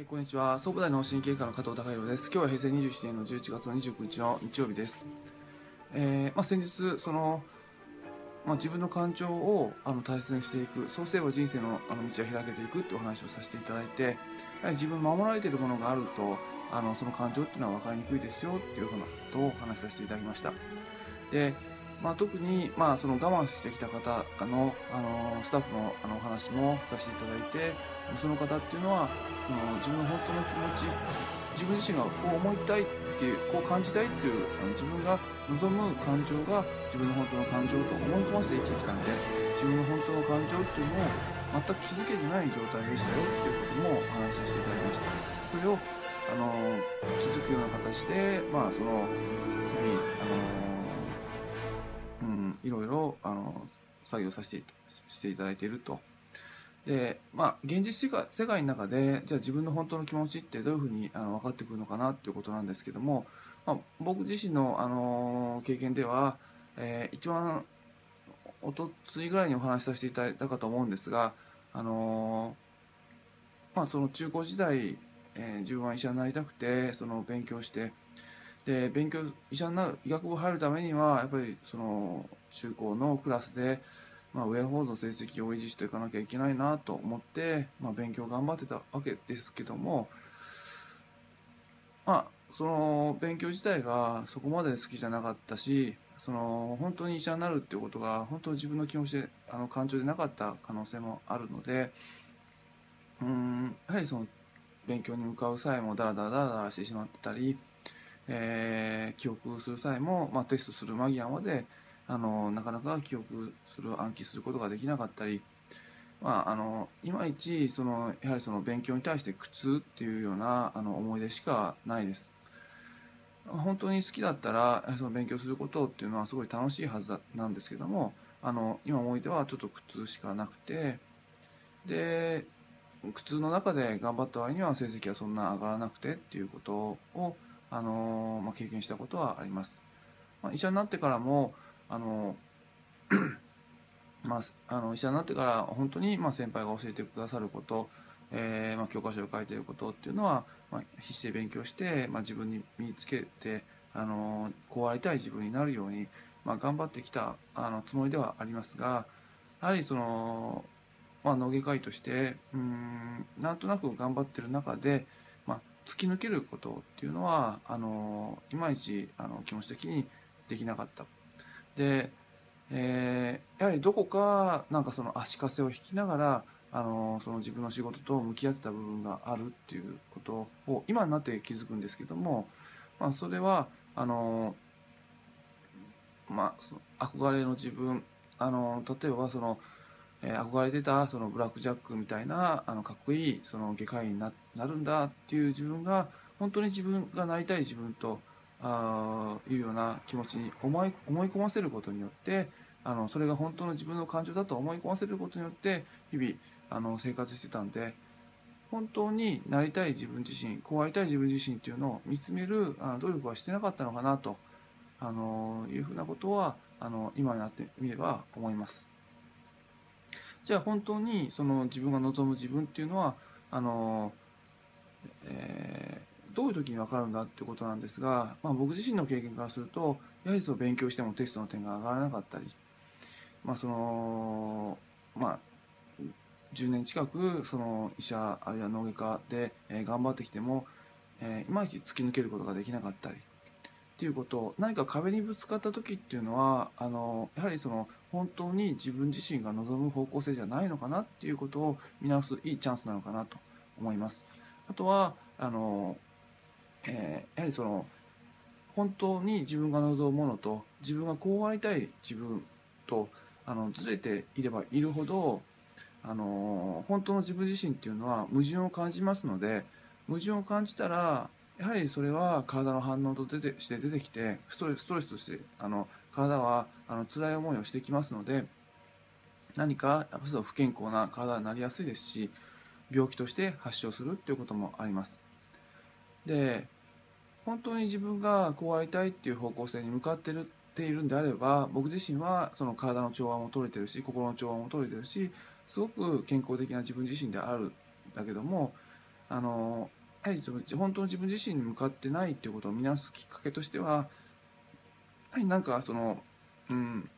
えーこんにちは。総武大脳神経科の加藤孝弘です。今日は平成27年の11月の29日の日曜日です、えーまあ、先日その、まあ、自分の感情をあの大切にしていくそうすれば人生のあの道が開けていくってお話をさせていただいてやはり自分守られているものがあるとあのその感情っていうのは分かりにくいですよっていうふうなことをお話しさせていただきました。でまあ、特に、まあ、その我慢してきた方のあのスタッフのあのお話もさせていただいてその方っていうのはその自分の本当の気持ち自分自身がこう思いたいっていうこう感じたいっていうあの自分が望む感情が自分の本当の感情と思い込ませて生きてきたんで自分の本当の感情っていうのを全く気づけてない状態でしたよっていうこともお話しさせていただきましたそれをあの気づくような形でまあその日々あのうん、いろいろあの作業させてしていただいていると。でまあ、現実世界世界の中でじゃあ自分の本当の気持ちってどういうふうにあの分かってくるのかなっていうことなんですけども、まあ、僕自身の、あの経験では、えー一番おとついぐらいにお話しさせていただいたかと思うんですが、あのまあ、その中高時代、えー自分は医者になりたくてその勉強してで勉強医者になる医学部入るためにはやっぱりその中高のクラスで、まあ、上の方の成績を維持していかなきゃいけないなと思って、まあ、勉強頑張ってたわけですけどもまあその勉強自体がそこまで好きじゃなかったしその本当に医者になるっていうことが本当に自分の気持ちであの感情でなかった可能性もあるのでうんやはりその勉強に向かう際もダラダラダラダラしてしまってたりえー記憶する際も、まあ、テストする間際まであのなかなか記憶する暗記することができなかったり、まあ、あのいまいちそのやはりその勉強に対して苦痛っていうようなあの思い出しかないです。本当に好きだったらその勉強することっていうのはすごい楽しいはずなんですけどもあの今思い出はちょっと苦痛しかなくてで苦痛の中で頑張った割には成績はそんな上がらなくてっていうことをあのまあ、経験したことはあります。まあ、医者になってからもあの まあ、あの医者になってから本当にまあ先輩が教えてくださること、えーまあ、教科書を書いていることっていうのは、まあ、必死で勉強して、まあ、自分に身につけてあのこうありたい自分になるように、まあ、頑張ってきたあのつもりではありますがやはりその、まあ、脳外科医としてうんなんとなく頑張ってる中で、まあ、突き抜けることっていうのはあのいまいちあの気持ち的にできなかった。で、えーやはりどこかなんかその足かせを引きながらあのその自分の仕事と向き合ってた部分があるっていうことを今になって気づくんですけども、まあ、それはあの、まあ、その憧れの自分あの例えばその、えー憧れてたそのブラック・ジャックみたいなあのかっこいいその外科医にななるんだっていう自分が本当に自分がなりたい自分とあいうような気持ちに思い思い込ませることによってあのそれが本当の自分の感情だと思い込ませることによって日々あの生活してたんで本当になりたい自分自身こうありたい自分自身っていうのを見つめるあ努力はしてなかったのかなとあのいうふうなことはあの今になってみれば思います。じゃあ本当にその自分が望む自分っていうのはあの、えーどういう時に分かるんだってことなんですが、まあ、僕自身の経験からするとやはりその勉強してもテストの点が上がらなかったり、まあそのまあ、10年近くその医者あるいは脳外科で、え頑張ってきても、えいまいち突き抜けることができなかったりっていうこと何か壁にぶつかった時っていうのはあのやはりその本当に自分自身が望む方向性じゃないのかなっていうことを見直すいいチャンスなのかなと思います。あとはあの、えーやはりその本当に自分が望むものと自分がこうありたい自分とあのずれていればいるほどあの本当の自分自身っていうのは矛盾を感じますので矛盾を感じたらやはりそれは体の反応と出てして出てきてストレスストレスとしてあの体はあの辛い思いをしてきますので何かやっぱその不健康な体になりやすいですし病気として発症するっていうこともあります。で本当に自分がこうありたいっていう方向性に向かってるっているんであれば僕自身はその体の調和も取れてるし心の調和も取れてるしすごく健康的な自分自身であるんだけどもあのやはり本当の自分自身に向かってないっていうことを見直すきっかけとしてはやはりなんかそのうん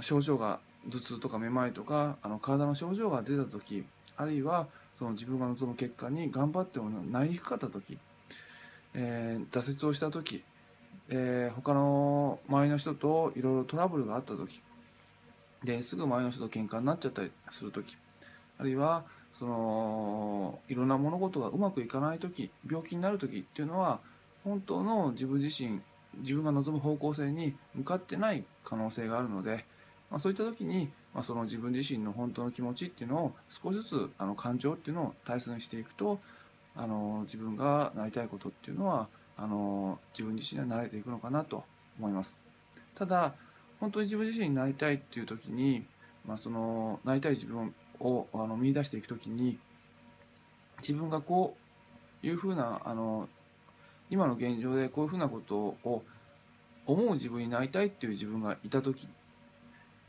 症状が頭痛とかめまいとかあの体の症状が出た時あるいはその自分が望む結果に頑張ってもなりにくかった時、えー、挫折をした時、えー、他の周りの人といろいろトラブルがあった時ですぐ周りの人と喧嘩になっちゃったりする時あるいはそのいろんな物事がうまくいかない時病気になる時っていうのは本当の自分自身自分が望む方向性に向かってない可能性があるので、まあ、そういった時に、まあ、その自分自身の本当の気持ちっていうのを少しずつあの感情っていうのを大切にしていくとあの自分がなりたいことっていうのはあの自分自身には慣れていくのかなと思います。ただ本当に自分自身になりたいっていう時に、まあ、そのなりたい自分をあの見出していく時に自分がこういうふうなあの今の現状でこういうふうなことを思う自分になりたいっていう自分がいた時、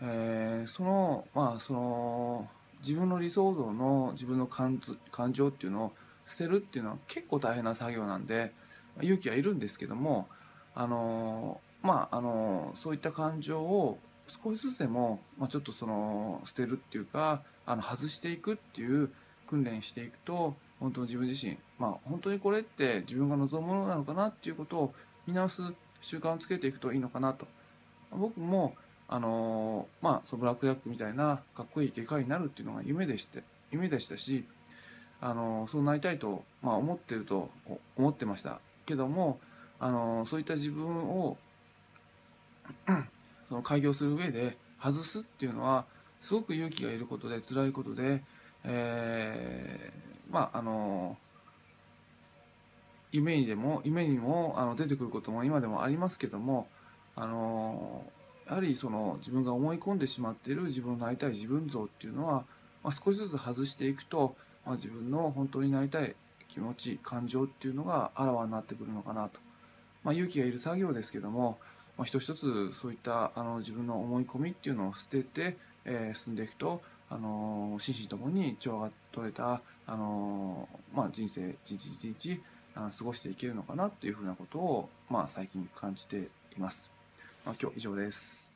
えー、そのまあその自分の理想像の自分の感感情っていうのを捨てるっていうのは結構大変な作業なんで勇気はいるんですけどもあのまああのそういった感情を少しずつでも、まあ、ちょっとその捨てるっていうかあの外していくっていう訓練していくと本当に自分自身まあ本当にこれって自分が望むものなのかなっていうことを見直す習慣をつけていくといいのかなと。僕もあのまあそのブラックジャックみたいなかっこいい外科医になるっていうのが夢でして夢でしたしあのそうなりたいと、まあ、思ってると思ってましたけどもあのそういった自分を その開業する上で外すっていうのはすごく勇気がいることで辛いことで、えー、まああの夢にでも夢にもあの出てくることも今でもありますけどもあのやはりその自分が思い込んでしまっている自分のなりたい自分像っていうのは、まあ、少しずつ外していくと、まあ、自分の本当になりたい気持ち感情っていうのがあらわになってくるのかなと、まあ、勇気がいる作業ですけども、まあ、一つ一つそういったあの自分の思い込みっていうのを捨てて、えー、進んでいくと、あの心身ともに調和が取れた、あのまあ、人生一日一日過ごしていけるのかなっていうふうなことを、まあ、最近感じています。まあ、今日以上です。